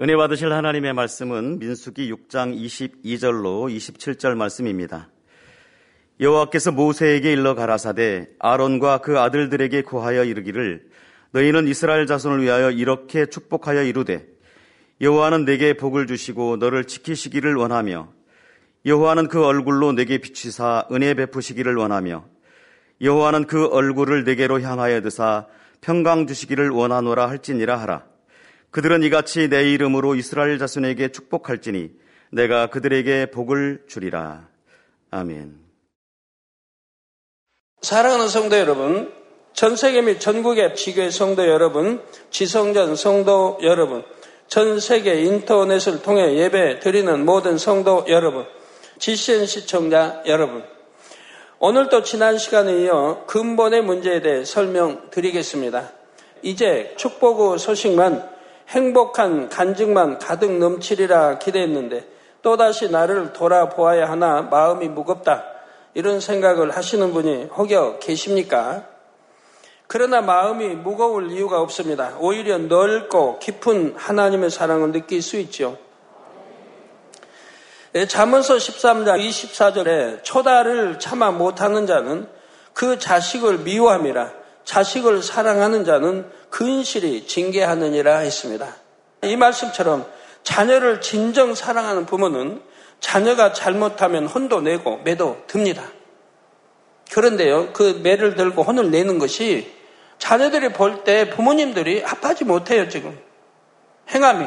은혜 받으실 하나님의 말씀은 민수기 6장 22절로 27절 말씀입니다. 여호와께서 모세에게 일러 가라사대 아론과 그 아들들에게 구하여 이르기를 너희는 이스라엘 자손을 위하여 이렇게 축복하여 이루되 여호와는 내게 복을 주시고 너를 지키시기를 원하며 여호와는 그 얼굴로 내게 비치사 은혜 베푸시기를 원하며 여호와는 그 얼굴을 내게로 향하여 드사 평강 주시기를 원하노라 할지니라 하라. 그들은 이같이 내 이름으로 이스라엘 자손에게 축복할지니 내가 그들에게 복을 주리라. 아멘. 사랑하는 성도 여러분, 전 세계 및 전국의 지교의 성도 여러분, 지성전 성도 여러분, 전 세계 인터넷을 통해 예배 드리는 모든 성도 여러분, GCN 시청자 여러분, 오늘도 지난 시간에 이어 근본의 문제에 대해 설명드리겠습니다. 이제 축복 후 소식만 행복한 간증만 가득 넘치리라 기대했는데 또다시 나를 돌아보아야 하나 마음이 무겁다. 이런 생각을 하시는 분이 혹여 계십니까? 그러나 마음이 무거울 이유가 없습니다. 오히려 넓고 깊은 하나님의 사랑을 느낄 수 있죠. 예, 잠언서 13장 24절에 초다를 참아 못하는 자는 그 자식을 미워함이라 자식을 사랑하는 자는 근실이 징계하느니라 했습니다. 이 말씀처럼 자녀를 진정 사랑하는 부모는 자녀가 잘못하면 혼도 내고 매도 듭니다. 그런데요, 그 매를 들고 혼을 내는 것이 자녀들이 볼 때 부모님들이 아파하지 못해요, 지금. 행함이.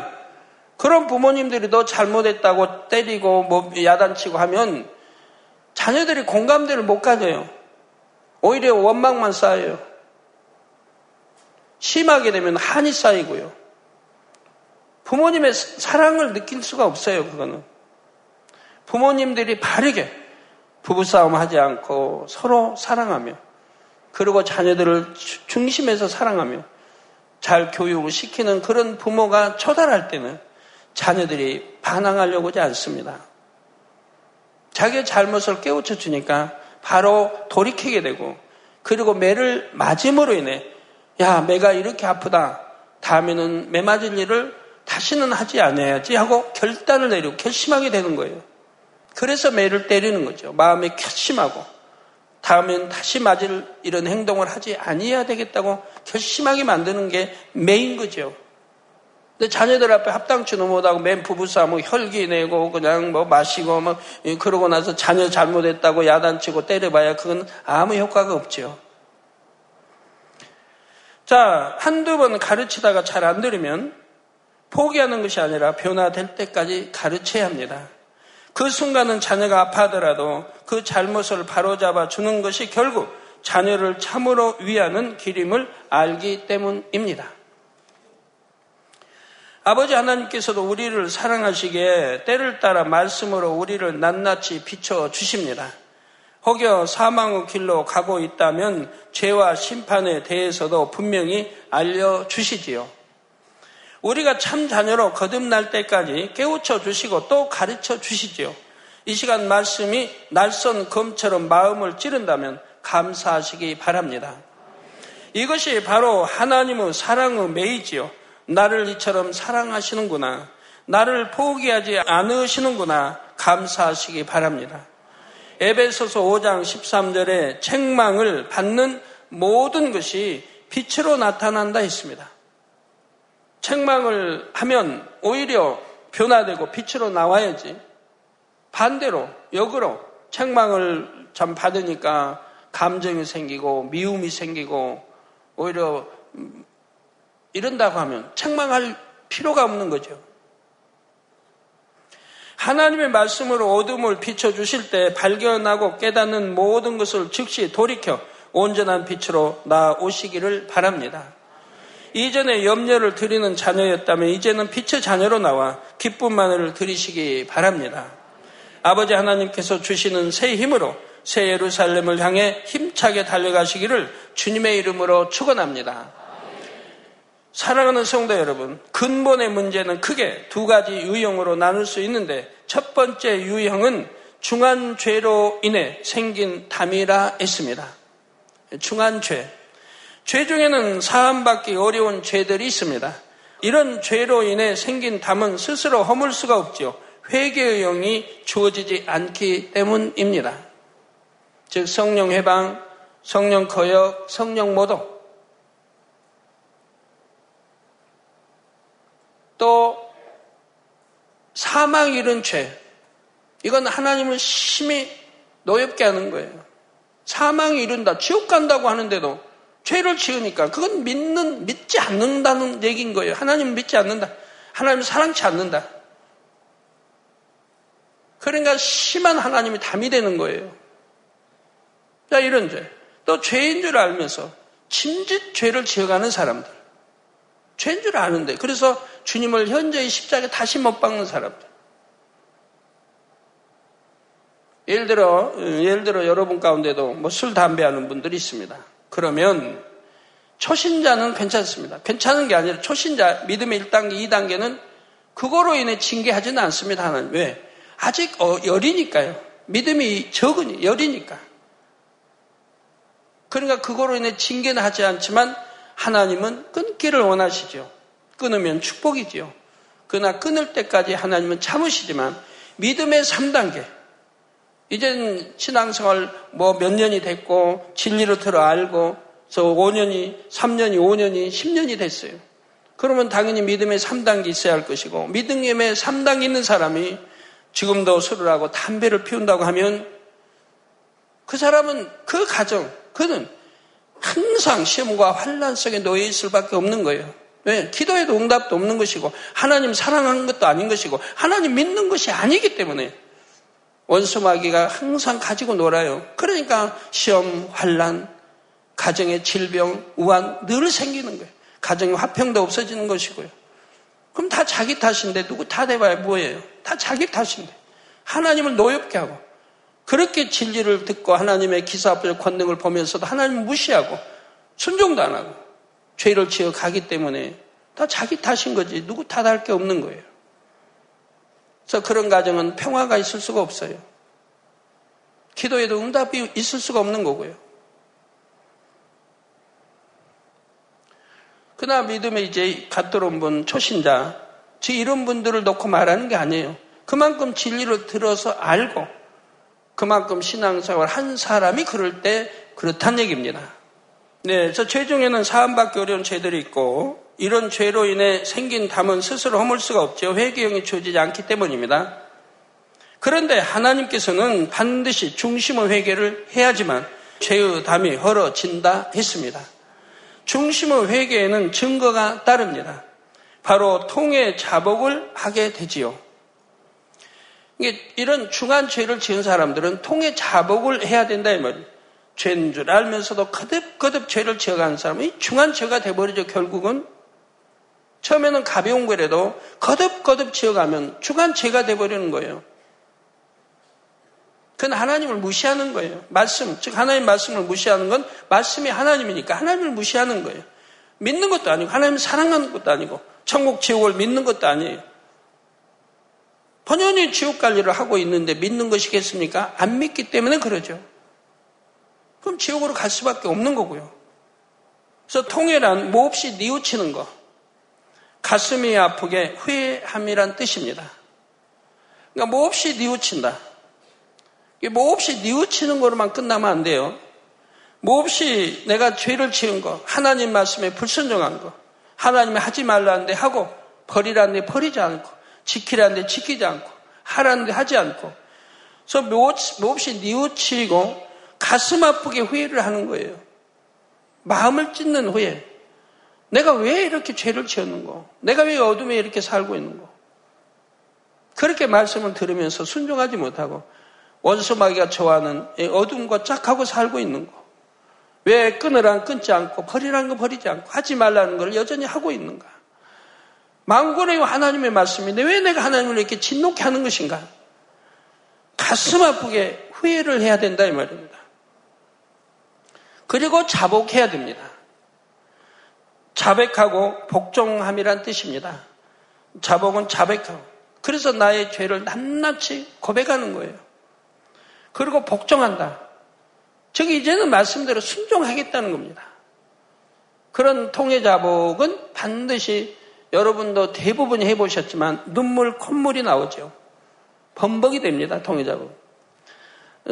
그런 부모님들이 너 잘못했다고 때리고 뭐 야단치고 하면 자녀들이 공감대를 못 가져요. 오히려 원망만 쌓여요. 심하게 되면 한이 쌓이고요. 부모님의 사랑을 느낄 수가 없어요, 그거는. 부모님들이 바르게 부부싸움 하지 않고 서로 사랑하며, 그리고 자녀들을 중심에서 사랑하며, 잘 교육을 시키는 그런 부모가 처단할 때는 자녀들이 반항하려고 하지 않습니다. 자기의 잘못을 깨우쳐 주니까 바로 돌이키게 되고, 그리고 매를 맞음으로 인해 야, 매가 이렇게 아프다. 다음에는 매 맞을 일을 다시는 하지 않아야지 하고 결단을 내리고 결심하게 되는 거예요. 그래서 매를 때리는 거죠. 마음에 결심하고 다음엔 다시 맞을 이런 행동을 하지 아니해야 되겠다고 결심하게 만드는 게 매인 거죠. 근데 자녀들 앞에 합당치도 못하고 맨 부부싸움 혈기 내고 그냥 뭐 마시고 뭐 그러고 나서 자녀 잘못했다고 야단치고 때려봐야 그건 아무 효과가 없죠. 자, 한두 번 가르치다가 잘 안 들으면 포기하는 것이 아니라 변화될 때까지 가르쳐야 합니다. 그 순간은 자녀가 아파하더라도 그 잘못을 바로잡아 주는 것이 결국 자녀를 참으로 위하는 길임을 알기 때문입니다. 아버지 하나님께서도 우리를 사랑하시기에 때를 따라 말씀으로 우리를 낱낱이 비춰 주십니다. 혹여 사망의 길로 가고 있다면 죄와 심판에 대해서도 분명히 알려주시지요. 우리가 참 자녀로 거듭날 때까지 깨우쳐 주시고 또 가르쳐 주시지요. 이 시간 말씀이 날선 검처럼 마음을 찌른다면 감사하시기 바랍니다. 이것이 바로 하나님의 사랑의 매이지요. 나를 이처럼 사랑하시는구나. 나를 포기하지 않으시는구나. 감사하시기 바랍니다. 에베소서 5장 13절에 책망을 받는 모든 것이 빛으로 나타난다 했습니다. 책망을 하면 오히려 변화되고 빛으로 나와야지. 반대로, 역으로 책망을 참 받으니까 감정이 생기고 미움이 생기고 오히려 이런다고 하면 책망할 필요가 없는 거죠. 하나님의 말씀으로 어둠을 비춰주실 때 발견하고 깨닫는 모든 것을 즉시 돌이켜 온전한 빛으로 나오시기를 바랍니다. 이전에 염려를 드리는 자녀였다면 이제는 빛의 자녀로 나와 기쁨만을 드리시기 바랍니다. 아버지 하나님께서 주시는 새 힘으로 새 예루살렘을 향해 힘차게 달려가시기를 주님의 이름으로 축원합니다. 사랑하는 성도 여러분, 근본의 문제는 크게 두 가지 유형으로 나눌 수 있는데 첫 번째 유형은 중한 죄로 인해 생긴 담이라 했습니다. 중한 죄. 죄 중에는 사함받기 어려운 죄들이 있습니다. 이런 죄로 인해 생긴 담은 스스로 허물 수가 없지요. 회개의 영이 주어지지 않기 때문입니다. 즉 성령 해방, 성령 거역, 성령 모독. 또 사망 이른 죄. 이건 하나님을 심히 노엽게 하는 거예요. 사망이 이른다. 지옥 간다고 하는데도 죄를 지으니까 그건 믿는 믿지 않는다는 얘기인 거예요. 하나님 믿지 않는다. 하나님 사랑치 않는다. 그러니까 심한 하나님이 담이 되는 거예요. 자, 이런 죄. 또 죄인 줄 알면서 침짓 죄를 지어가는 사람들. 죄인 줄 아는데. 그래서 주님을 현재의 십자가에 다시 못 박는 사람들. 예를 들어, 예를 들어 여러분 가운데도 뭐 술, 담배 하는 분들이 있습니다. 그러면 초신자는 괜찮습니다. 괜찮은 게 아니라 초신자, 믿음의 1단계, 2단계는 그거로 인해 징계하지는 않습니다. 하나님. 왜? 아직 어, 열이니까요. 믿음이 적으니, 열이니까. 그러니까 그거로 인해 징계는 하지 않지만 하나님은 끊기를 원하시죠. 끊으면 축복이지요. 그러나 끊을 때까지 하나님은 참으시지만 믿음의 3단계. 이젠 신앙생활 뭐 몇 년이 됐고 진리를 들어 알고 저 5년이, 3년이, 5년이, 10년이 됐어요. 그러면 당연히 믿음의 3단계 있어야 할 것이고 믿음의 3단계 있는 사람이 지금도 술을 하고 담배를 피운다고 하면 그 사람은 그 가정, 그는 항상 시험과 환란 속에 놓여 있을 밖에 없는 거예요. 왜? 기도에도 응답도 없는 것이고 하나님 사랑하는 것도 아닌 것이고 하나님 믿는 것이 아니기 때문에 원수 마귀가 항상 가지고 놀아요. 그러니까 시험, 환란, 가정의 질병, 우한 늘 생기는 거예요. 가정의 화평도 없어지는 것이고요. 그럼 다 자기 탓인데 누구 탓해봐야 뭐예요? 다 자기 탓인데. 하나님을 노엽게 하고 그렇게 진리를 듣고 하나님의 기사 앞에 권능을 보면서도 하나님을 무시하고 순종도 안 하고 죄를 지어 가기 때문에 다 자기 탓인 거지 누구 탓할 게 없는 거예요. 그래서 그런 가정은 평화가 있을 수가 없어요. 기도에도 응답이 있을 수가 없는 거고요. 그러나 믿음에 이제 갓 들어온 분, 초신자, 즉 이런 분들을 놓고 말하는 게 아니에요. 그만큼 진리를 들어서 알고 그만큼 신앙생활 한 사람이 그럴 때 그렇단 얘기입니다. 네, 저죄 중에는 사함받기 어려운 죄들이 있고 이런 죄로 인해 생긴 담은 스스로 허물 수가 없죠. 회개형이 주어지지 않기 때문입니다. 그런데 하나님께서는 반드시 중심의 회개를 해야지만 죄의 담이 헐어진다 했습니다. 중심의 회개에는 증거가 따릅니다. 바로 통의 자복을 하게 되지요. 이런 중한 죄를 지은 사람들은 통의 자복을 해야 된다 이 말이에요. 죄인 줄 알면서도 거듭거듭 죄를 지어가는 사람이 중한 죄가 돼버리죠. 결국은 처음에는 가벼운 거라도 거듭거듭 지어가면 중한 죄가 돼버리는 거예요. 그건 하나님을 무시하는 거예요. 말씀, 즉 하나님 말씀을 무시하는 건 말씀이 하나님이니까 하나님을 무시하는 거예요. 믿는 것도 아니고 하나님을 사랑하는 것도 아니고 천국 지옥을 믿는 것도 아니에요. 본연히 지옥 관리를 하고 있는데 믿는 것이겠습니까? 안 믿기 때문에 그러죠. 그럼 지옥으로 갈 수밖에 없는 거고요. 그래서 통일한 몹시 뉘우치는 거. 가슴이 아프게 회함이란 뜻입니다. 그러니까 몹시 뉘우친다. 몹시 뉘우치는 거로만 끝나면 안 돼요. 몹시 내가 죄를 지은 거, 하나님 말씀에 불순종한 거, 하나님이 하지 말라는데 하고, 버리라는데 버리지 않고, 지키라는데 지키지 않고, 하라는데 하지 않고, 그래서 몹시 뉘우치고 가슴 아프게 후회를 하는 거예요. 마음을 찢는 후회. 내가 왜 이렇게 죄를 지었는 거? 내가 왜 어둠에 이렇게 살고 있는 거? 그렇게 말씀을 들으면서 순종하지 못하고 원수마귀가 좋아하는 어둠과 짝하고 살고 있는 거. 왜 끊으란 끊지 않고 버리라는 거 버리지 않고 하지 말라는 걸 여전히 하고 있는가? 망군의 하나님의 말씀인데 왜 내가 하나님을 이렇게 진노케 하는 것인가? 가슴 아프게 후회를 해야 된다 이 말입니다. 그리고 자복해야 됩니다. 자백하고 복종함이란 뜻입니다. 자복은 자백하고 그래서 나의 죄를 낱낱이 고백하는 거예요. 그리고 복종한다. 즉 이제는 말씀대로 순종하겠다는 겁니다. 그런 통해 자복은 반드시 여러분도 대부분 해보셨지만 눈물, 콧물이 나오죠. 범벅이 됩니다. 통해자고.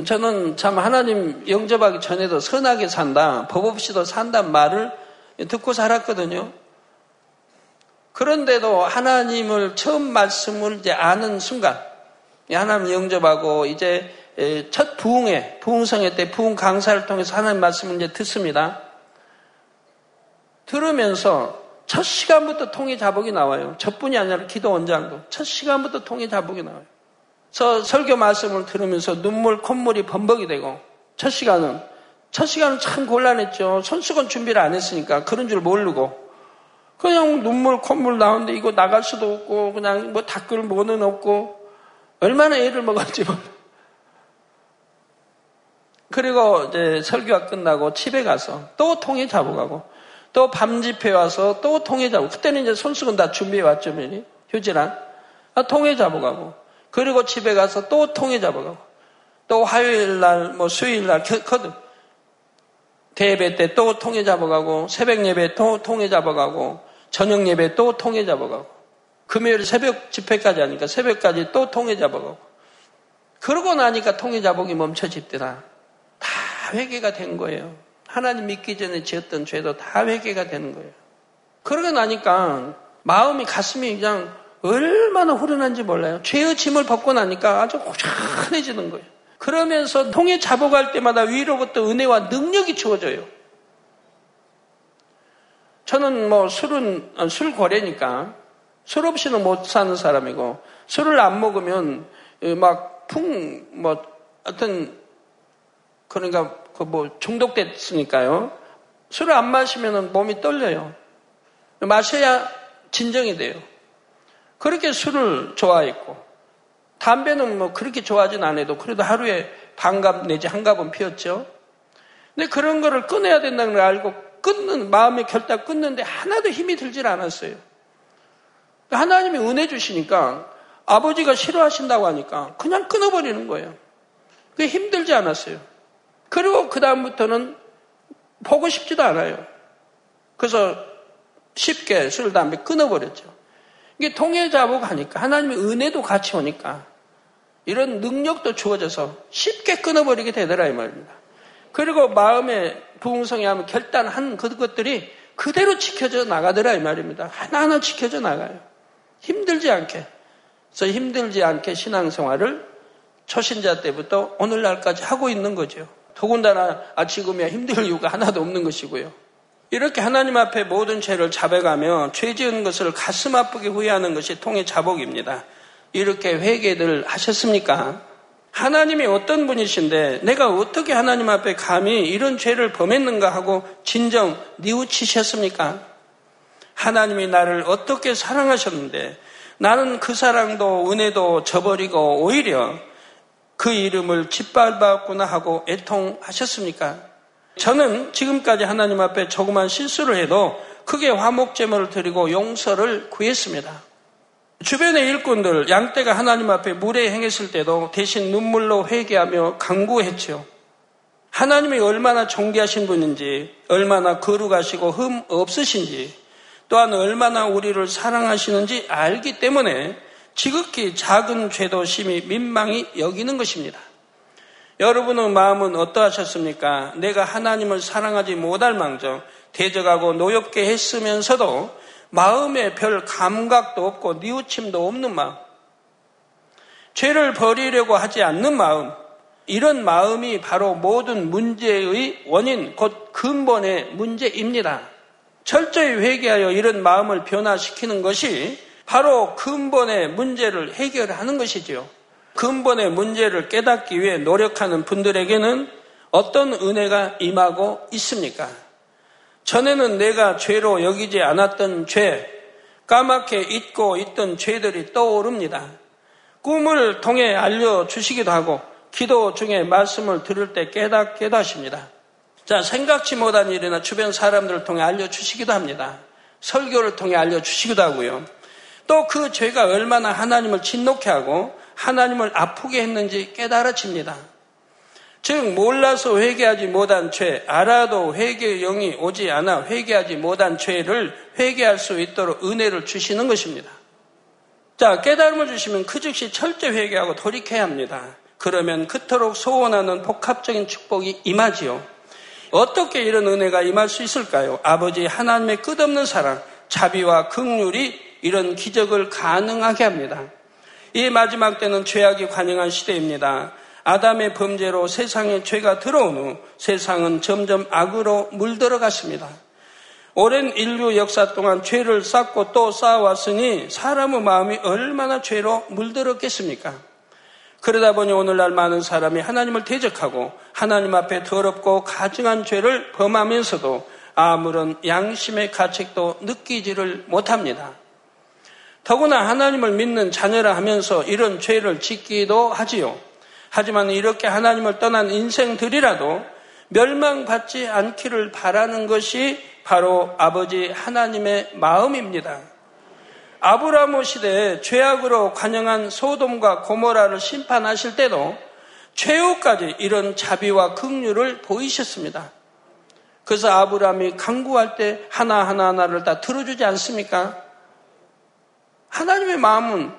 저는 참 하나님 영접하기 전에도 선하게 산다, 법 없이도 산다는 말을 듣고 살았거든요. 그런데도 하나님을 처음 말씀을 이제 아는 순간, 하나님 영접하고 이제 첫 부흥회, 부흥성회 때 부흥 강사를 통해서 하나님 말씀을 이제 듣습니다. 들으면서 첫 시간부터 통해 자복이 나와요. 저뿐이 아니라 기도 원장도 첫 시간부터 통해 자복이 나와요. 저 설교 말씀을 들으면서 눈물, 콧물이 범벅이 되고 첫 시간은 첫 시간은 참 곤란했죠. 손수건 준비를 안 했으니까 그런 줄 모르고 그냥 눈물, 콧물 나오는데 이거 나갈 수도 없고 그냥 뭐 닦을 뭐는 없고 얼마나 애를 먹었지 뭐. 그리고 이제 설교가 끝나고 집에 가서 또 통해 잡아가고 또 밤 집회 와서 또 통해 잡고 그때는 이제 손수건 다 준비해 왔죠 미리. 휴지랑. 아, 통해 잡아가고. 그리고 집에 가서 또 통해 잡아가고. 또 화요일 날 뭐 수요일 날 커든. 대예배 때 또 통해 잡아가고 새벽 예배 또 통해 잡아가고 저녁 예배 또 통해 잡아가고. 금요일 새벽 집회까지 하니까 새벽까지 또 통해 잡아가고. 그러고 나니까 통해 잡복이 멈춰집더라. 다 회개가 된 거예요. 하나님 믿기 전에 지었던 죄도 다 회개가 되는 거예요. 그러고 나니까 마음이 가슴이 그냥 얼마나 후련한지 몰라요. 죄의 짐을 벗고 나니까 아주 호전해지는 거예요. 그러면서 통에 잡아갈 때마다 위로부터 은혜와 능력이 주어져요. 저는 뭐 술은 어, 술 거래니까 술 없이는 못 사는 사람이고 술을 안 먹으면 막 풍 뭐 어떤 그러니까 그 뭐 중독됐으니까요. 술을 안 마시면 몸이 떨려요. 마셔야 진정이 돼요. 그렇게 술을 좋아했고 담배는 뭐 그렇게 좋아하진 않아도 그래도 하루에 반갑 내지 한 갑은 피웠죠. 근데 그런 거를 끊어야 된다는 걸 알고 끊는 마음의 결단 끊는데 하나도 힘이 들질 않았어요. 하나님이 은혜 주시니까 아버지가 싫어하신다고 하니까 그냥 끊어버리는 거예요. 그게 힘들지 않았어요. 그리고 그 다음부터는 보고 싶지도 않아요. 그래서 쉽게 술, 담배 끊어버렸죠. 이게 통해 잡고 가니까 하나님의 은혜도 같이 오니까 이런 능력도 주어져서 쉽게 끊어버리게 되더라 이 말입니다. 그리고 마음에 부흥성에 하면 결단한 그것들이 그대로 지켜져 나가더라 이 말입니다. 하나하나 지켜져 나가요. 힘들지 않게. 그래서 힘들지 않게 신앙생활을 초신자 때부터 오늘날까지 하고 있는 거죠. 더군다나 아 지금이야 힘들 이유가 하나도 없는 것이고요. 이렇게 하나님 앞에 모든 죄를 잡아가며 죄 지은 것을 가슴 아프게 후회하는 것이 통의 자복입니다. 이렇게 회개를 하셨습니까? 하나님이 어떤 분이신데 내가 어떻게 하나님 앞에 감히 이런 죄를 범했는가 하고 진정 뉘우치셨습니까? 하나님이 나를 어떻게 사랑하셨는데 나는 그 사랑도 은혜도 저버리고 오히려 그 이름을 짓밟았구나 하고 애통하셨습니까? 저는 지금까지 하나님 앞에 조그만 실수를 해도 크게 화목제물을 드리고 용서를 구했습니다. 주변의 일꾼들 양떼가 하나님 앞에 물에 행했을 때도 대신 눈물로 회개하며 강구했지요. 하나님이 얼마나 존귀하신 분인지, 얼마나 거룩하시고 흠 없으신지, 또한 얼마나 우리를 사랑하시는지 알기 때문에 지극히 작은 죄도 심히 민망히 여기는 것입니다. 여러분의 마음은 어떠하셨습니까? 내가 하나님을 사랑하지 못할 망정 대적하고 노엽게 했으면서도 마음에 별 감각도 없고 뉘우침도 없는 마음. 죄를 버리려고 하지 않는 마음. 이런 마음이 바로 모든 문제의 원인, 곧 근본의 문제입니다. 철저히 회개하여 이런 마음을 변화시키는 것이 바로 근본의 문제를 해결하는 것이지요. 근본의 문제를 깨닫기 위해 노력하는 분들에게는 어떤 은혜가 임하고 있습니까? 전에는 내가 죄로 여기지 않았던 죄, 까맣게 잊고 있던 죄들이 떠오릅니다. 꿈을 통해 알려주시기도 하고, 기도 중에 말씀을 들을 때 깨닫게 하십니다. 자, 생각지 못한 일이나 주변 사람들을 통해 알려주시기도 합니다. 설교를 통해 알려주시기도 하고요. 또 그 죄가 얼마나 하나님을 진노케 하고 하나님을 아프게 했는지 깨달아집니다. 즉 몰라서 회개하지 못한 죄, 알아도 회개의 영이 오지 않아 회개하지 못한 죄를 회개할 수 있도록 은혜를 주시는 것입니다. 자, 깨달음을 주시면 그 즉시 철저 회개하고 돌이켜야 합니다. 그러면 그토록 소원하는 복합적인 축복이 임하지요. 어떻게 이런 은혜가 임할 수 있을까요? 아버지 하나님의 끝없는 사랑, 자비와 극률이 이런 기적을 가능하게 합니다. 이 마지막 때는 죄악이 관영한 시대입니다. 아담의 범죄로 세상에 죄가 들어온 후 세상은 점점 악으로 물들어갔습니다. 오랜 인류 역사 동안 죄를 쌓고 또 쌓아왔으니 사람의 마음이 얼마나 죄로 물들었겠습니까? 그러다 보니 오늘날 많은 사람이 하나님을 대적하고 하나님 앞에 더럽고 가증한 죄를 범하면서도 아무런 양심의 가책도 느끼지를 못합니다. 더구나 하나님을 믿는 자녀라 하면서 이런 죄를 짓기도 하지요. 하지만 이렇게 하나님을 떠난 인생들이라도 멸망받지 않기를 바라는 것이 바로 아버지 하나님의 마음입니다. 아브라모 시대에 죄악으로 관영한 소돔과 고모라를 심판하실 때도 최후까지 이런 자비와 긍휼을 보이셨습니다. 그래서 아브라함이 강구할 때 하나하나 하나를 다 들어주지 않습니까? 하나님의 마음은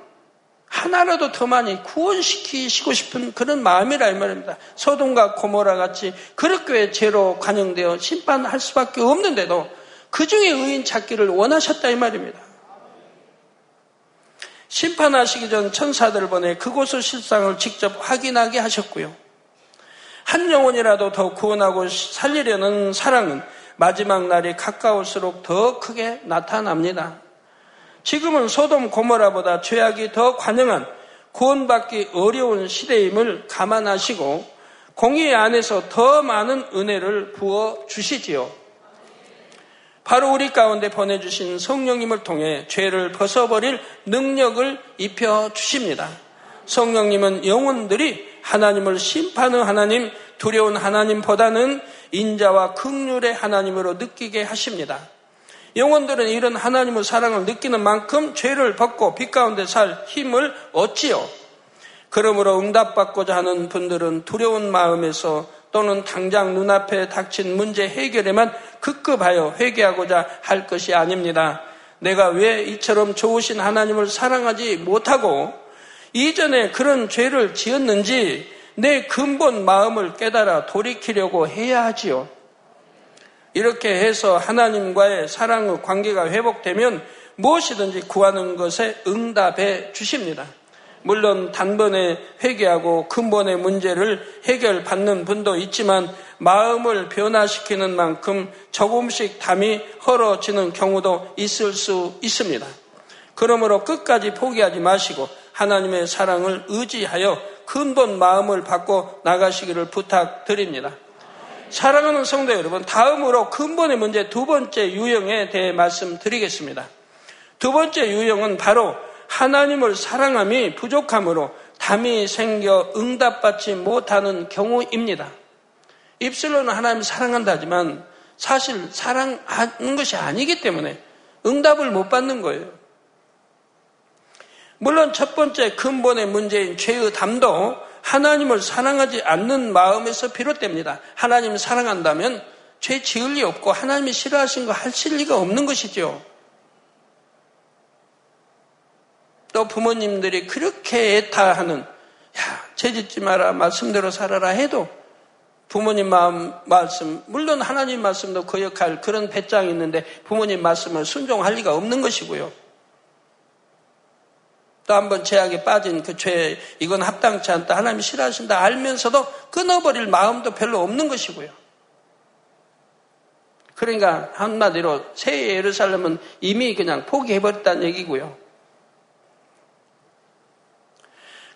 하나라도 더 많이 구원시키시고 싶은 그런 마음이라 이 말입니다. 소돔과 고모라 같이 그렇게 죄로 관영되어 심판할 수밖에 없는데도 그 중에 의인 찾기를 원하셨다 이 말입니다. 심판하시기 전 천사들을 보내 그곳의 실상을 직접 확인하게 하셨고요. 한 영혼이라도 더 구원하고 살리려는 사랑은 마지막 날이 가까울수록 더 크게 나타납니다. 지금은 소돔 고모라보다 죄악이 더 관영한 구원받기 어려운 시대임을 감안하시고 공의 안에서 더 많은 은혜를 부어 주시지요. 바로 우리 가운데 보내주신 성령님을 통해 죄를 벗어버릴 능력을 입혀 주십니다. 성령님은 영혼들이 하나님을 심판의 하나님, 두려운 하나님보다는 인자와 극률의 하나님으로 느끼게 하십니다. 영혼들은 이런 하나님의 사랑을 느끼는 만큼 죄를 벗고 빛 가운데 살 힘을 얻지요. 그러므로 응답받고자 하는 분들은 두려운 마음에서 또는 당장 눈앞에 닥친 문제 해결에만 급급하여 회개하고자 할 것이 아닙니다. 내가 왜 이처럼 좋으신 하나님을 사랑하지 못하고 이전에 그런 죄를 지었는지 내 근본 마음을 깨달아 돌이키려고 해야 하지요. 이렇게 해서 하나님과의 사랑의 관계가 회복되면 무엇이든지 구하는 것에 응답해 주십니다. 물론 단번에 회개하고 근본의 문제를 해결받는 분도 있지만 마음을 변화시키는 만큼 조금씩 담이 헐어지는 경우도 있을 수 있습니다. 그러므로 끝까지 포기하지 마시고 하나님의 사랑을 의지하여 근본 마음을 받고 나가시기를 부탁드립니다. 사랑하는 성도 여러분, 다음으로 근본의 문제 두 번째 유형에 대해 말씀드리겠습니다. 두 번째 유형은 바로 하나님을 사랑함이 부족함으로 담이 생겨 응답받지 못하는 경우입니다. 입술로는 하나님 사랑한다지만 사실 사랑하는 것이 아니기 때문에 응답을 못 받는 거예요. 물론 첫 번째 근본의 문제인 죄의 담도 하나님을 사랑하지 않는 마음에서 비롯됩니다. 하나님을 사랑한다면 죄 지을 리 없고 하나님이 싫어하신 거 하실 리가 없는 것이죠. 또 부모님들이 그렇게 애타하는 야, 죄 짓지 마라, 말씀대로 살아라 해도 부모님 마음, 말씀, 물론 하나님 말씀도 그 역할, 그런 배짱이 있는데 부모님 말씀을 순종할 리가 없는 것이고요. 또 한번 죄악에 빠진 그 죄, 이건 합당치 않다. 하나님이 싫어하신다. 알면서도 끊어버릴 마음도 별로 없는 것이고요. 그러니까 한마디로 새 예루살렘은 이미 그냥 포기해버렸다는 얘기고요.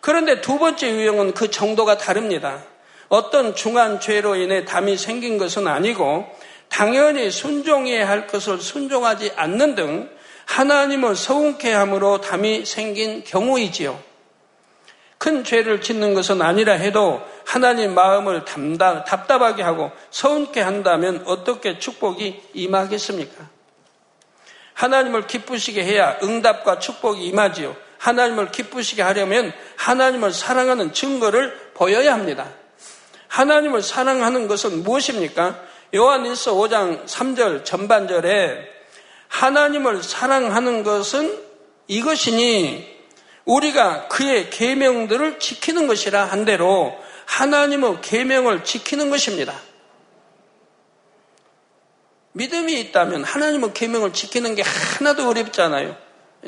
그런데 두 번째 유형은 그 정도가 다릅니다. 어떤 중한 죄로 인해 담이 생긴 것은 아니고 당연히 순종해야 할 것을 순종하지 않는 등 하나님을 서운케 함으로 담이 생긴 경우이지요. 큰 죄를 짓는 것은 아니라 해도 하나님 마음을 담다, 답답하게 하고 서운케 한다면 어떻게 축복이 임하겠습니까? 하나님을 기쁘시게 해야 응답과 축복이 임하지요. 하나님을 기쁘시게 하려면 하나님을 사랑하는 증거를 보여야 합니다. 하나님을 사랑하는 것은 무엇입니까? 요한일서 5장 3절 전반절에 하나님을 사랑하는 것은 이것이니 우리가 그의 계명들을 지키는 것이라 한 대로 하나님의 계명을 지키는 것입니다. 믿음이 있다면 하나님의 계명을 지키는 게 하나도 어렵지 않아요.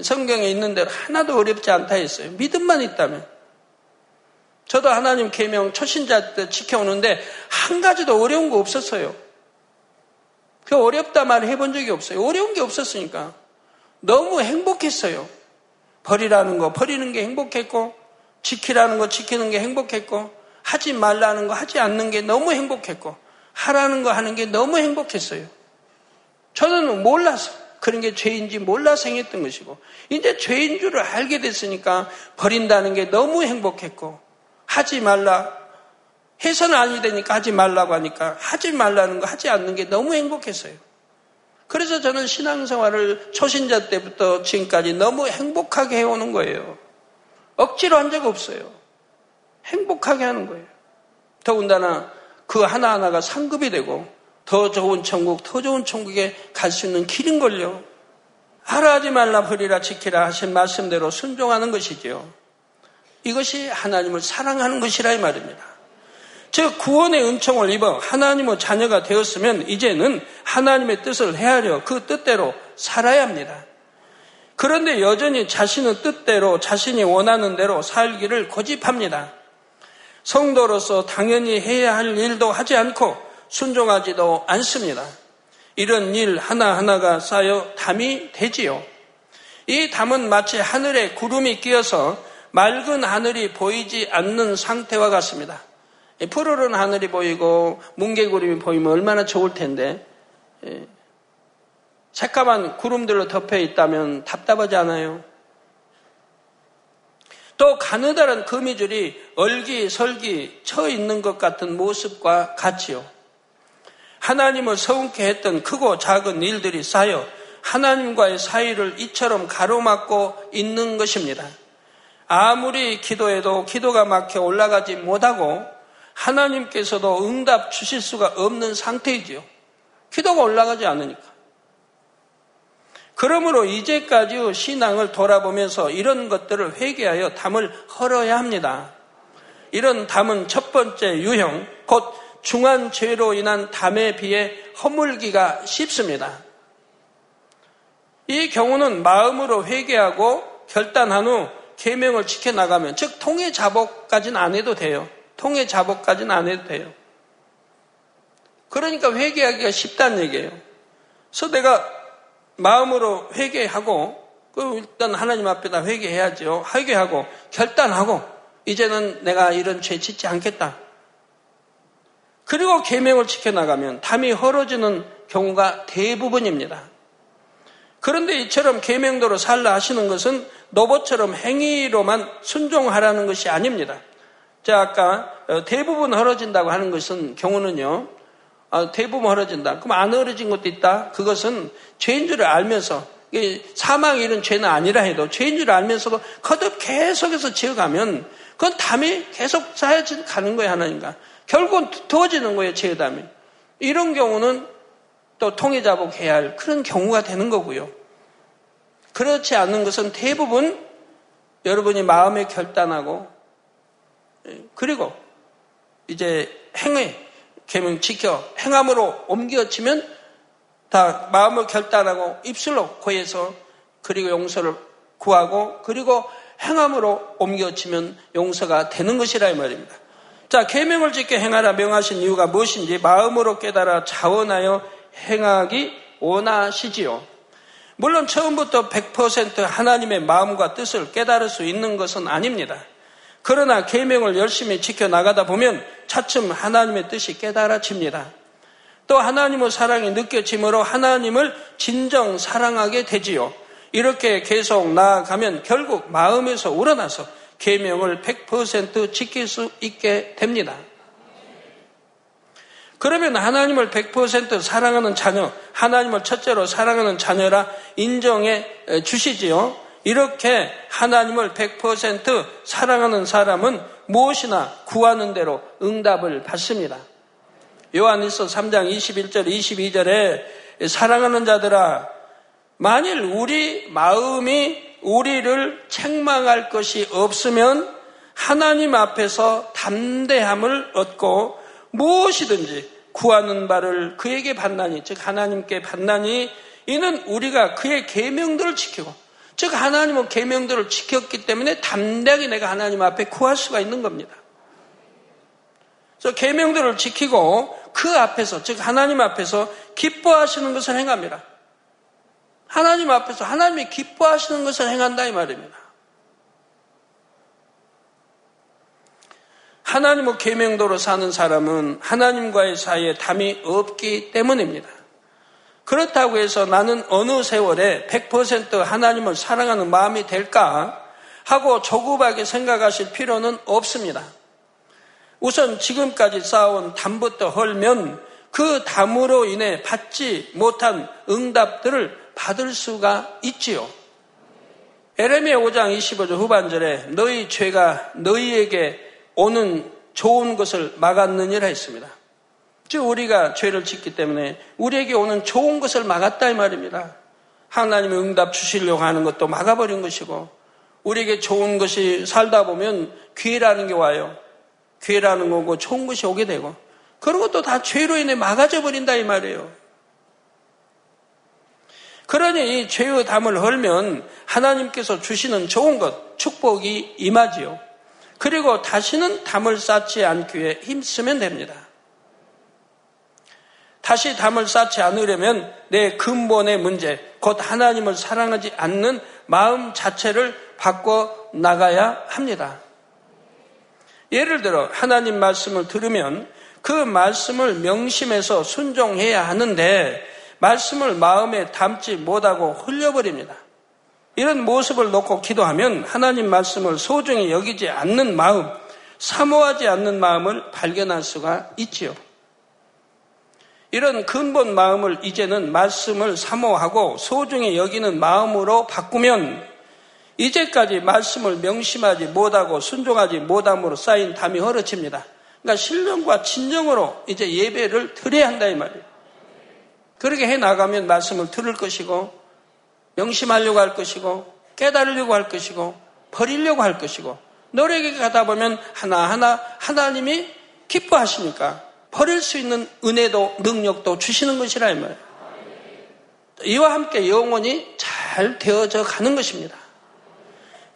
성경에 있는 대로 하나도 어렵지 않다 했어요. 믿음만 있다면. 저도 하나님 계명 초신자 때 지켜오는데 한 가지도 어려운 거 없었어요. 그 어렵다 말 해본 적이 없어요. 어려운 게 없었으니까. 너무 행복했어요. 버리라는 거 버리는 게 행복했고, 지키라는 거 지키는 게 행복했고, 하지 말라는 거 하지 않는 게 너무 행복했고, 하라는 거 하는 게 너무 행복했어요. 저는 몰라서 그런 게 죄인지 몰라서 행했던 것이고, 이제 죄인 줄을 알게 됐으니까 버린다는 게 너무 행복했고, 하지 말라. 해서는 아니 되니까 하지 말라고 하니까 하지 말라는 거 하지 않는 게 너무 행복했어요. 그래서 저는 신앙생활을 초신자 때부터 지금까지 너무 행복하게 해오는 거예요. 억지로 한 적 없어요. 행복하게 하는 거예요. 더군다나 그 하나하나가 상급이 되고 더 좋은 천국, 더 좋은 천국에 갈 수 있는 길인걸요. 하라 하지 말라 버리라 지키라 하신 말씀대로 순종하는 것이지요. 이것이 하나님을 사랑하는 것이라 이 말입니다. 즉 구원의 은총을 입어 하나님의 자녀가 되었으면 이제는 하나님의 뜻을 헤아려 그 뜻대로 살아야 합니다. 그런데 여전히 자신의 뜻대로 자신이 원하는 대로 살기를 고집합니다. 성도로서 당연히 해야 할 일도 하지 않고 순종하지도 않습니다. 이런 일 하나하나가 쌓여 담이 되지요. 이 담은 마치 하늘에 구름이 끼어서 맑은 하늘이 보이지 않는 상태와 같습니다. 푸르른 하늘이 보이고 뭉게구름이 보이면 얼마나 좋을 텐데 예. 새까만 구름들로 덮여 있다면 답답하지 않아요? 또 가느다란 거미줄이 얼기설기 처 있는 것 같은 모습과 같지요. 하나님을 서운케 했던 크고 작은 일들이 쌓여 하나님과의 사이를 이처럼 가로막고 있는 것입니다. 아무리 기도해도 기도가 막혀 올라가지 못하고 하나님께서도 응답 주실 수가 없는 상태이지요. 기도가 올라가지 않으니까. 그러므로 이제까지 신앙을 돌아보면서 이런 것들을 회개하여 담을 헐어야 합니다. 이런 담은 첫 번째 유형, 곧 중한 죄로 인한 담에 비해 허물기가 쉽습니다. 이 경우는 마음으로 회개하고 결단한 후 계명을 지켜나가면, 즉 통해 자복까지는 안 해도 돼요. 통해 자복까지는 안 해도 돼요. 그러니까 회개하기가 쉽다는 얘기예요. 그래서 내가 마음으로 회개하고 그 일단 하나님 앞에다 회개해야죠. 회개하고 결단하고 이제는 내가 이런 죄 짓지 않겠다. 그리고 계명을 지켜 나가면 담이 헐어지는 경우가 대부분입니다. 그런데 이처럼 계명도로 살라 하시는 것은 노보처럼 행위로만 순종하라는 것이 아닙니다. 자, 아까 어, 대부분 헐어진다고 하는 것은 경우는요, 아, 대부분 헐어진다. 그럼 안 헐어진 것도 있다? 그것은 죄인 줄을 알면서, 사망이 이런 죄는 아니라 해도 죄인 줄을 알면서도 거듭 계속해서 지어가면 그건 담이 계속 쌓여지 가는 거예요, 하나님과. 결국은 두어지는 거예요, 죄담이. 이런 경우는 또 통해자복 해야 할 그런 경우가 되는 거고요. 그렇지 않는 것은 대부분 여러분이 마음에 결단하고 그리고 이제 행위, 계명 지켜 행함으로 옮겨치면 다 마음을 결단하고 입술로 고해서 그리고 용서를 구하고 그리고 행함으로 옮겨치면 용서가 되는 것이라 이 말입니다. 자, 계명을 지켜 행하라 명하신 이유가 무엇인지 마음으로 깨달아 자원하여 행하기 원하시지요. 물론 처음부터 100% 하나님의 마음과 뜻을 깨달을 수 있는 것은 아닙니다. 그러나 계명을 열심히 지켜 나가다 보면 차츰 하나님의 뜻이 깨달아집니다. 또 하나님의 사랑이 느껴짐으로 하나님을 진정 사랑하게 되지요. 이렇게 계속 나아가면 결국 마음에서 우러나서 계명을 100% 지킬 수 있게 됩니다. 그러면 하나님을 100% 사랑하는 자녀, 하나님을 첫째로 사랑하는 자녀라 인정해 주시지요. 이렇게 하나님을 100% 사랑하는 사람은 무엇이나 구하는 대로 응답을 받습니다. 요한일서 3장 21절 22절에 사랑하는 자들아 만일 우리 마음이 우리를 책망할 것이 없으면 하나님 앞에서 담대함을 얻고 무엇이든지 구하는 바를 그에게 받나니 즉 하나님께 받나니 이는 우리가 그의 계명들을 지키고 즉 하나님은 계명들을 지켰기 때문에 담대하게 내가 하나님 앞에 구할 수가 있는 겁니다. 그래서 계명들을 지키고 그 앞에서 즉 하나님 앞에서 기뻐하시는 것을 행합니다. 하나님 앞에서 하나님이 기뻐하시는 것을 행한다 이 말입니다. 하나님의 계명도로 사는 사람은 하나님과의 사이에 담이 없기 때문입니다. 그렇다고 해서 나는 어느 세월에 100% 하나님을 사랑하는 마음이 될까 하고 조급하게 생각하실 필요는 없습니다. 우선 지금까지 쌓아온 담부터 헐면 그 담으로 인해 받지 못한 응답들을 받을 수가 있지요. 에레미야 5장 25절 후반절에 너희 죄가 너희에게 오는 좋은 것을 막았느니라 했습니다. 즉 우리가 죄를 짓기 때문에 우리에게 오는 좋은 것을 막았다 이 말입니다. 하나님의 응답 주시려고 하는 것도 막아버린 것이고 우리에게 좋은 것이 살다 보면 기회라는 게 와요. 기회라는 거고 좋은 것이 오게 되고 그런 것도 다 죄로 인해 막아져 버린다 이 말이에요. 그러니 죄의 담을 헐면 하나님께서 주시는 좋은 것, 축복이 임하지요. 그리고 다시는 담을 쌓지 않기 위해 힘쓰면 됩니다. 다시 담을 쌓지 않으려면 내 근본의 문제, 곧 하나님을 사랑하지 않는 마음 자체를 바꿔 나가야 합니다. 예를 들어 하나님 말씀을 들으면 그 말씀을 명심해서 순종해야 하는데 말씀을 마음에 담지 못하고 흘려버립니다. 이런 모습을 놓고 기도하면 하나님 말씀을 소중히 여기지 않는 마음, 사모하지 않는 마음을 발견할 수가 있지요. 이런 근본 마음을 이제는 말씀을 사모하고 소중히 여기는 마음으로 바꾸면 이제까지 말씀을 명심하지 못하고 순종하지 못함으로 쌓인 담이 허러집니다. 그러니까 신령과 진정으로 이제 예배를 드려야 한다 이 말이에요. 그렇게 해 나가면 말씀을 들을 것이고 명심하려고 할 것이고 깨달으려고 할 것이고 버리려고 할 것이고 노력에 가다 보면 하나하나 하나님이 기뻐하시니까 버릴 수 있는 은혜도 능력도 주시는 것이라 이 말이에요. 이와 함께 영혼이 잘 되어져 가는 것입니다.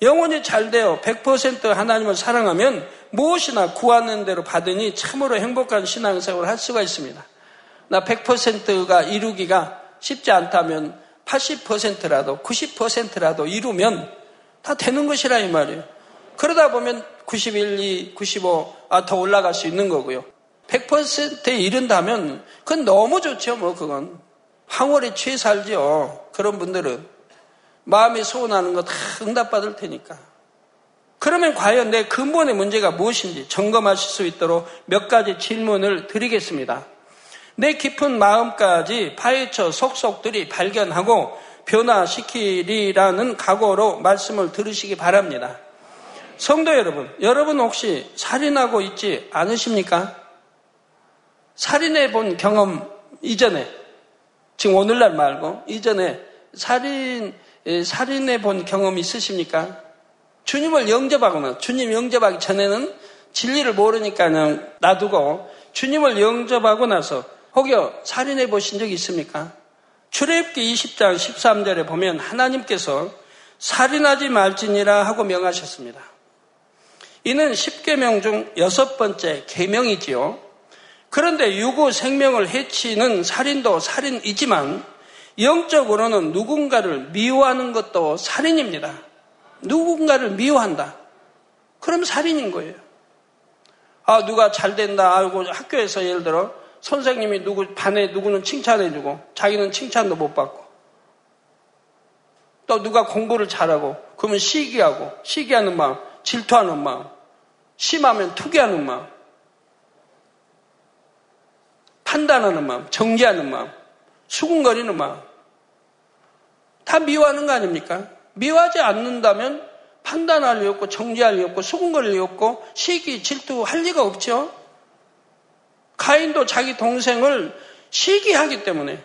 영혼이 잘 되어 100% 하나님을 사랑하면 무엇이나 구하는 대로 받으니 참으로 행복한 신앙생활을 할 수가 있습니다. 나 100%가 이루기가 쉽지 않다면 80%라도 90%라도 이루면 다 되는 것이라 이 말이에요. 그러다 보면 91, 2, 95, 아, 더 올라갈 수 있는 거고요. 100%에 이른다면 그건 너무 좋죠, 뭐, 그건. 황홀에 취해 살죠. 그런 분들은. 마음이 소원하는 거 다 응답받을 테니까. 그러면 과연 내 근본의 문제가 무엇인지 점검하실 수 있도록 몇 가지 질문을 드리겠습니다. 내 깊은 마음까지 파헤쳐 속속들이 발견하고 변화시키리라는 각오로 말씀을 들으시기 바랍니다. 성도 여러분, 여러분 혹시 살인하고 있지 않으십니까? 살인해 본 경험 이전에, 지금 오늘날 말고 이전에 살인, 살인해 본 경험 있으십니까? 주님을 영접하거나 주님 영접하기 전에는 진리를 모르니까 그냥 놔두고 주님을 영접하고 나서 혹여 살인해 보신 적 있습니까? 출애굽기 20장 13절에 보면 하나님께서 살인하지 말지니라 하고 명하셨습니다. 이는 10계명 중 여섯 번째 계명이지요. 그런데 유구 생명을 해치는 살인도 살인이지만 영적으로는 누군가를 미워하는 것도 살인입니다. 누군가를 미워한다. 그럼 살인인 거예요. 아, 누가 잘 된다 알고 학교에서 예를 들어 선생님이 누구, 반에 누구는 칭찬해주고 자기는 칭찬도 못 받고 또 누가 공부를 잘하고 그러면 시기하고 시기하는 마음, 질투하는 마음, 심하면 투기하는 마음, 판단하는 마음, 정죄하는 마음, 수군거리는 마음 다 미워하는 거 아닙니까? 미워하지 않는다면 판단할 리 없고 정죄할 리 없고 수군거릴 리 없고 시기 질투할 리가 없죠. 가인도 자기 동생을 시기하기 때문에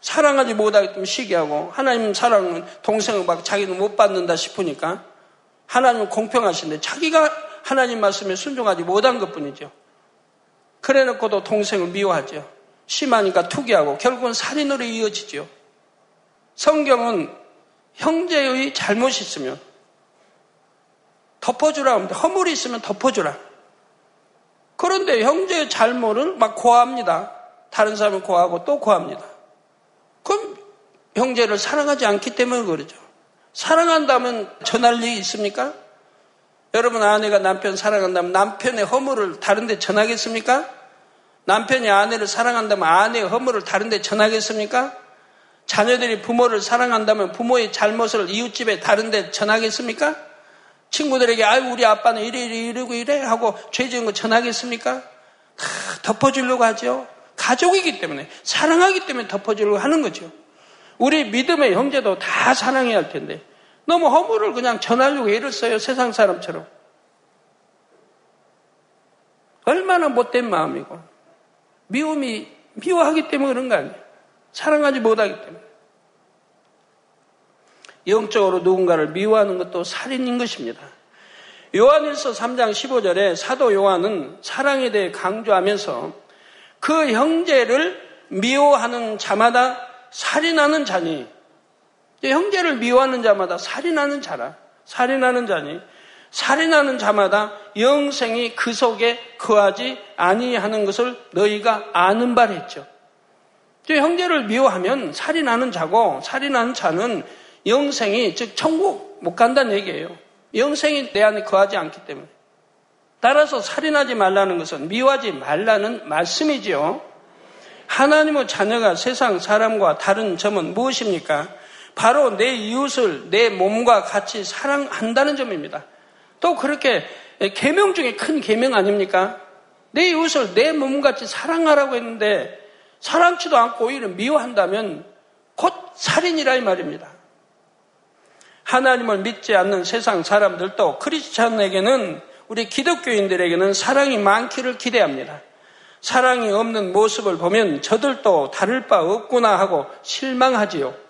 사랑하지 못하기 때문에 시기하고 하나님 사랑은 동생을 막 자기는 못 받는다 싶으니까 하나님은 공평하신데 자기가 하나님 말씀에 순종하지 못한 것뿐이죠. 그래 놓고도 동생을 미워하죠. 심하니까 투기하고 결국은 살인으로 이어지죠. 성경은 형제의 잘못이 있으면 덮어주라 합니다. 허물이 있으면 덮어주라. 그런데 형제의 잘못을 막 고합니다. 다른 사람을 고하고 또 고합니다. 그럼 형제를 사랑하지 않기 때문에 그러죠. 사랑한다면 전할 일이 있습니까? 여러분 아내가 남편 사랑한다면 남편의 허물을 다른데 전하겠습니까? 남편이 아내를 사랑한다면 아내의 허물을 다른데 전하겠습니까? 자녀들이 부모를 사랑한다면 부모의 잘못을 이웃집에 다른데 전하겠습니까? 친구들에게 아유 우리 아빠는 이래 이래 이러고 이래 하고 죄 지은 거 전하겠습니까? 다 덮어주려고 하죠. 가족이기 때문에 사랑하기 때문에 덮어주려고 하는 거죠. 우리 믿음의 형제도 다 사랑해야 할 텐데 너무 허물을 그냥 전하려고 애를 써요 세상 사람처럼 얼마나 못된 마음이고 미움이 미워하기 때문에 그런 거 아니에요. 사랑하지 못하기 때문에. 영적으로 누군가를 미워하는 것도 살인인 것입니다. 요한일서 3장 15절에 사도 요한은 사랑에 대해 강조하면서 그 형제를 미워하는 자마다 살인하는 자니 형제를 미워하는 자마다 살인하는 자라 살인하는 자니 살인하는 자마다 영생이 그 속에 거하지 아니하는 것을 너희가 아는 바를 했죠. 형제를 미워하면 살인하는 자고 살인하는 자는 영생이 즉 천국 못 간다는 얘기예요. 영생이 내 안에 거하지 않기 때문에. 따라서 살인하지 말라는 것은 미워하지 말라는 말씀이지요. 하나님의 자녀가 세상 사람과 다른 점은 무엇입니까? 바로 내 이웃을 내 몸과 같이 사랑한다는 점입니다. 또 그렇게 계명 중에 큰 계명 아닙니까? 내 이웃을 내 몸같이 사랑하라고 했는데 사랑치도 않고 오히려 미워한다면 곧 살인이라 이 말입니다. 하나님을 믿지 않는 세상 사람들도 크리스천에게는 우리 기독교인들에게는 사랑이 많기를 기대합니다. 사랑이 없는 모습을 보면 저들도 다를 바 없구나 하고 실망하지요.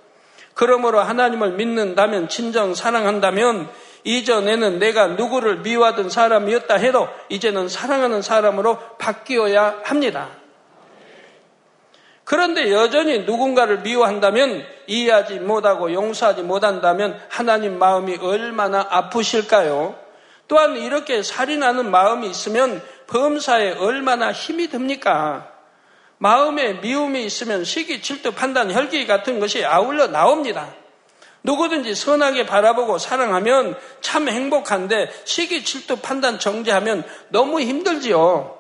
그러므로 하나님을 믿는다면 진정 사랑한다면 이전에는 내가 누구를 미워하던 사람이었다 해도 이제는 사랑하는 사람으로 바뀌어야 합니다. 그런데 여전히 누군가를 미워한다면 이해하지 못하고 용서하지 못한다면 하나님 마음이 얼마나 아프실까요? 또한 이렇게 살인하는 마음이 있으면 범사에 얼마나 힘이 듭니까? 마음에 미움이 있으면 시기, 질투, 판단, 혈기 같은 것이 아울러 나옵니다. 누구든지 선하게 바라보고 사랑하면 참 행복한데 시기, 질투, 판단, 정죄하면 너무 힘들지요.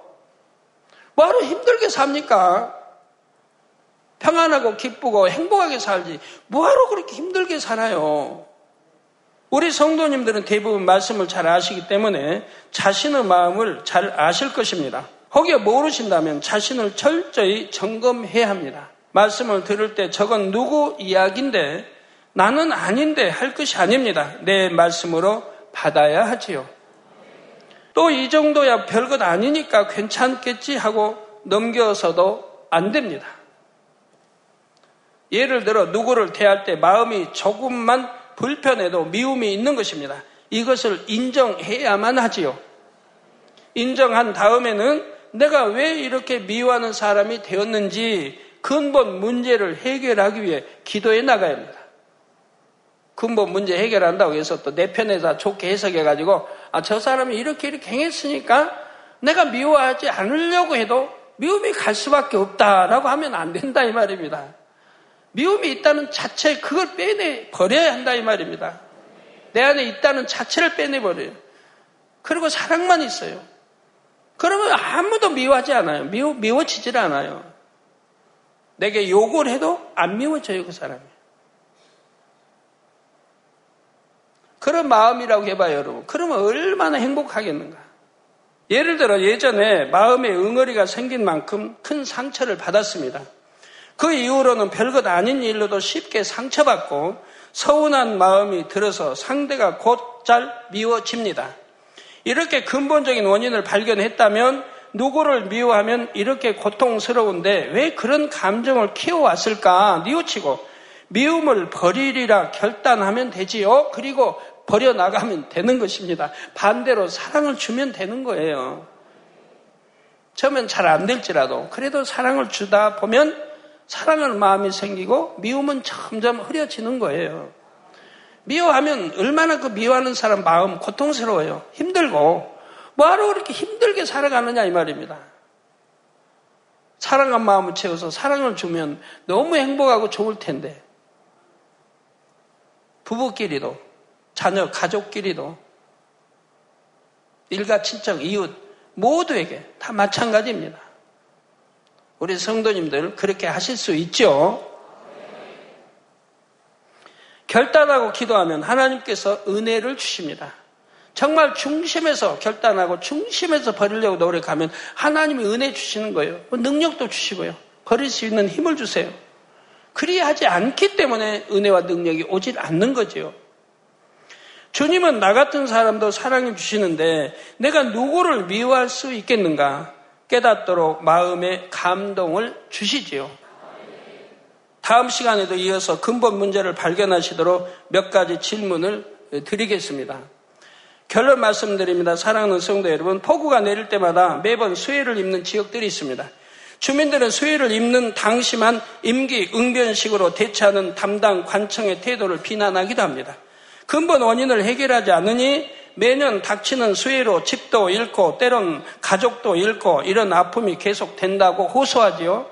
뭐하러 힘들게 삽니까? 평안하고 기쁘고 행복하게 살지. 뭐하러 그렇게 힘들게 살아요? 우리 성도님들은 대부분 말씀을 잘 아시기 때문에 자신의 마음을 잘 아실 것입니다. 혹여 모르신다면 자신을 철저히 점검해야 합니다. 말씀을 들을 때 저건 누구 이야기인데 나는 아닌데 할 것이 아닙니다. 내 말씀으로 받아야 하지요. 또 이 정도야 별것 아니니까 괜찮겠지 하고 넘겨서도 안 됩니다. 예를 들어 누구를 대할 때 마음이 조금만 불편해도 미움이 있는 것입니다. 이것을 인정해야만 하지요. 인정한 다음에는 내가 왜 이렇게 미워하는 사람이 되었는지 근본 문제를 해결하기 위해 기도해 나가야 합니다. 근본 문제 해결한다고 해서 또 내 편에다 좋게 해석해가지고 아, 저 사람이 이렇게 이렇게 행했으니까 내가 미워하지 않으려고 해도 미움이 갈 수밖에 없다라고 하면 안 된다 이 말입니다. 미움이 있다는 자체 그걸 빼내 버려야 한다 이 말입니다. 내 안에 있다는 자체를 빼내 버려요. 그리고 사랑만 있어요. 그러면 아무도 미워하지 않아요. 미워 미워지질 않아요. 내게 욕을 해도 안 미워져요 그 사람이. 그런 마음이라고 해봐요 여러분. 그러면 얼마나 행복하겠는가. 예를 들어 예전에 마음에 응어리가 생긴 만큼 큰 상처를 받았습니다. 그 이후로는 별것 아닌 일로도 쉽게 상처받고 서운한 마음이 들어서 상대가 곧 잘 미워집니다. 이렇게 근본적인 원인을 발견했다면 누구를 미워하면 이렇게 고통스러운데 왜 그런 감정을 키워왔을까 뉘우치고 미움을 버리리라 결단하면 되지요. 그리고 버려나가면 되는 것입니다. 반대로 사랑을 주면 되는 거예요. 처음엔 잘 안 될지라도 그래도 사랑을 주다 보면 사랑하는 마음이 생기고 미움은 점점 흐려지는 거예요. 미워하면 얼마나 그 미워하는 사람 마음 고통스러워요. 힘들고 뭐하러 그렇게 힘들게 살아가느냐 이 말입니다. 사랑한 마음을 채워서 사랑을 주면 너무 행복하고 좋을 텐데 부부끼리도 자녀 가족끼리도 일가 친척 이웃 모두에게 다 마찬가지입니다. 우리 성도님들 그렇게 하실 수 있죠. 결단하고 기도하면 하나님께서 은혜를 주십니다. 정말 중심에서 결단하고 중심에서 버리려고 노력하면 하나님이 은혜 주시는 거예요. 능력도 주시고요. 버릴 수 있는 힘을 주세요. 그리하지 않기 때문에 은혜와 능력이 오질 않는 거지요. 주님은 나 같은 사람도 사랑해 주시는데 내가 누구를 미워할 수 있겠는가 깨닫도록 마음의 감동을 주시지요. 다음 시간에도 이어서 근본 문제를 발견하시도록 몇 가지 질문을 드리겠습니다. 결론 말씀드립니다. 사랑하는 성도 여러분, 폭우가 내릴 때마다 매번 수해를 입는 지역들이 있습니다. 주민들은 수해를 입는 당시만 임기 응변식으로 대처하는 담당 관청의 태도를 비난하기도 합니다. 근본 원인을 해결하지 않으니 매년 닥치는 수해로 집도 잃고 때론 가족도 잃고 이런 아픔이 계속된다고 호소하지요.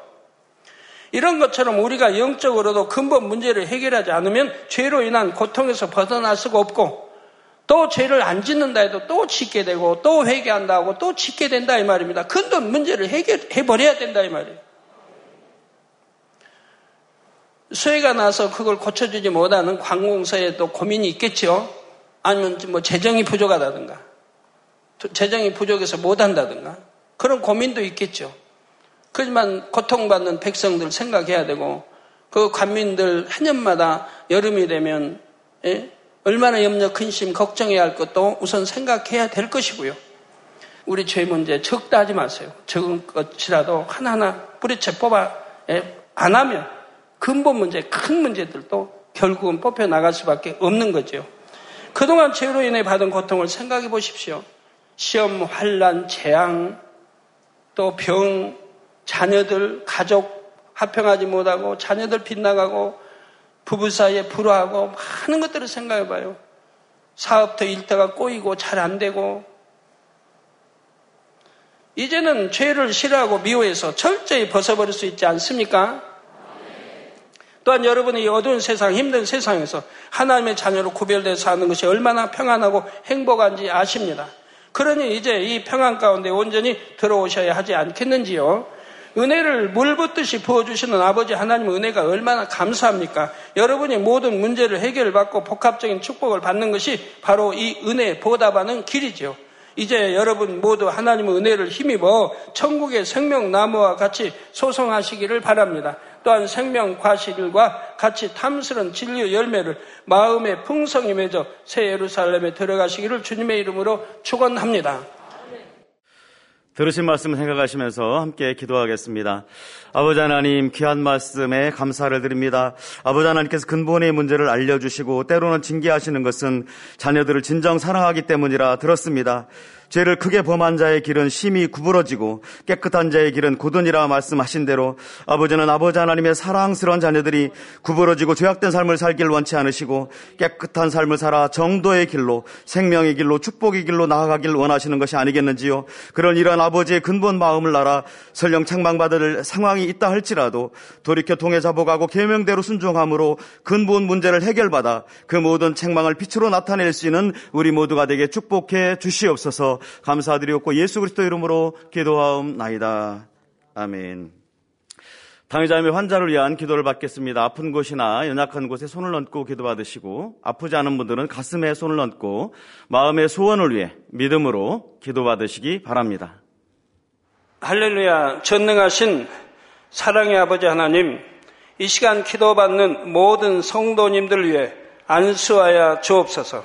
이런 것처럼 우리가 영적으로도 근본 문제를 해결하지 않으면 죄로 인한 고통에서 벗어날 수가 없고 또 죄를 안 짓는다 해도 또 짓게 되고 또 회개한다고 또 짓게 된다 이 말입니다. 근본 문제를 해결해 버려야 된다 이 말이에요. 수해가 나서 그걸 고쳐주지 못하는 관공서에도 고민이 있겠죠. 아니면 뭐 재정이 부족하다든가, 재정이 부족해서 못한다든가 그런 고민도 있겠죠. 그렇지만 고통받는 백성들 생각해야 되고 그 관민들 한 년마다 여름이 되면 예? 얼마나 염려, 근심, 걱정해야 할 것도 우선 생각해야 될 것이고요. 우리 죄 문제 적다 하지 마세요. 적은 것이라도 하나하나 뿌리채 뽑아 예? 안 하면 근본 문제, 큰 문제들도 결국은 뽑혀 나갈 수밖에 없는 거죠. 그동안 죄로 인해 받은 고통을 생각해 보십시오. 시험, 환란, 재앙, 또 병, 자녀들, 가족 합평하지 못하고 자녀들 빗나가고 부부 사이에 불화하고 많은 것들을 생각해 봐요. 사업도 일터가 꼬이고 잘 안 되고 이제는 죄를 싫어하고 미워해서 철저히 벗어버릴 수 있지 않습니까? 또한 여러분이 이 어두운 세상, 힘든 세상에서 하나님의 자녀로 구별되어 사는 것이 얼마나 평안하고 행복한지 아십니다. 그러니 이제 이 평안 가운데 온전히 들어오셔야 하지 않겠는지요? 은혜를 물 붓듯이 부어주시는 아버지 하나님의 은혜가 얼마나 감사합니까? 여러분이 모든 문제를 해결받고 복합적인 축복을 받는 것이 바로 이 은혜 보답하는 길이지요. 이제 여러분 모두 하나님의 은혜를 힘입어 천국의 생명나무와 같이 소송하시기를 바랍니다. 또한 생명 과실과 같이 탐스런 진리의 열매를 마음의 풍성히 맺어 새 예루살렘에 들어가시기를 주님의 이름으로 축원합니다. 들으신 말씀 생각하시면서 함께 기도하겠습니다. 아버지 하나님 귀한 말씀에 감사를 드립니다. 아버지 하나님께서 근본의 문제를 알려주시고 때로는 징계하시는 것은 자녀들을 진정 사랑하기 때문이라 들었습니다. 죄를 크게 범한 자의 길은 심히 구부러지고 깨끗한 자의 길은 고든이라 말씀하신 대로 아버지는 아버지 하나님의 사랑스러운 자녀들이 구부러지고 죄악된 삶을 살길 원치 않으시고 깨끗한 삶을 살아 정도의 길로 생명의 길로 축복의 길로 나아가길 원하시는 것이 아니겠는지요. 그런 이러한 아버지의 근본 마음을 알아 설령 책망받을 상황이 있다 할지라도 돌이켜 통해 잡아가고 계명대로 순종함으로 근본 문제를 해결받아 그 모든 책망을 빛으로 나타낼 수 있는 우리 모두가 되게 축복해 주시옵소서 감사드리옵고 예수 그리스도 이름으로 기도하옵나이다. 아멘. 당의자의 환자를 위한 기도를 받겠습니다. 아픈 곳이나 연약한 곳에 손을 얹고 기도받으시고 아프지 않은 분들은 가슴에 손을 얹고 마음의 소원을 위해 믿음으로 기도받으시기 바랍니다. 할렐루야 전능하신 사랑의 아버지 하나님 이 시간 기도받는 모든 성도님들 위해 안수하여 주옵소서.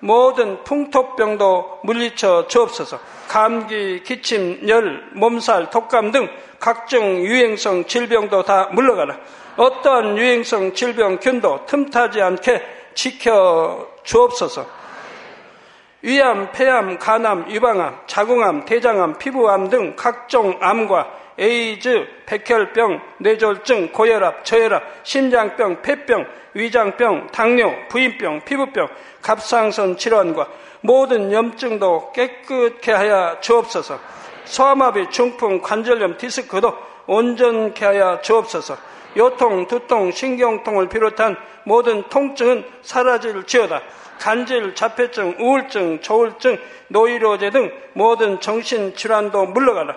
모든 풍토병도 물리쳐 주옵소서. 감기, 기침, 열, 몸살, 독감 등 각종 유행성 질병도 다 물러가라. 어떠한 유행성 질병균도 틈타지 않게 지켜 주옵소서. 위암, 폐암, 간암, 유방암, 자궁암, 대장암, 피부암 등 각종 암과 에이즈, 백혈병, 뇌졸중, 고혈압, 저혈압, 심장병, 폐병, 위장병, 당뇨, 부인병, 피부병, 갑상선 질환과 모든 염증도 깨끗게 하여 주옵소서. 소아마비, 중풍, 관절염, 디스크도 온전케 하여 주옵소서. 요통, 두통, 신경통을 비롯한 모든 통증은 사라질지어다. 간질, 자폐증, 우울증, 조울증, 노이로제 등 모든 정신질환도 물러가라.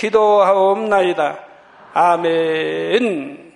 기도하옵나이다. 아멘.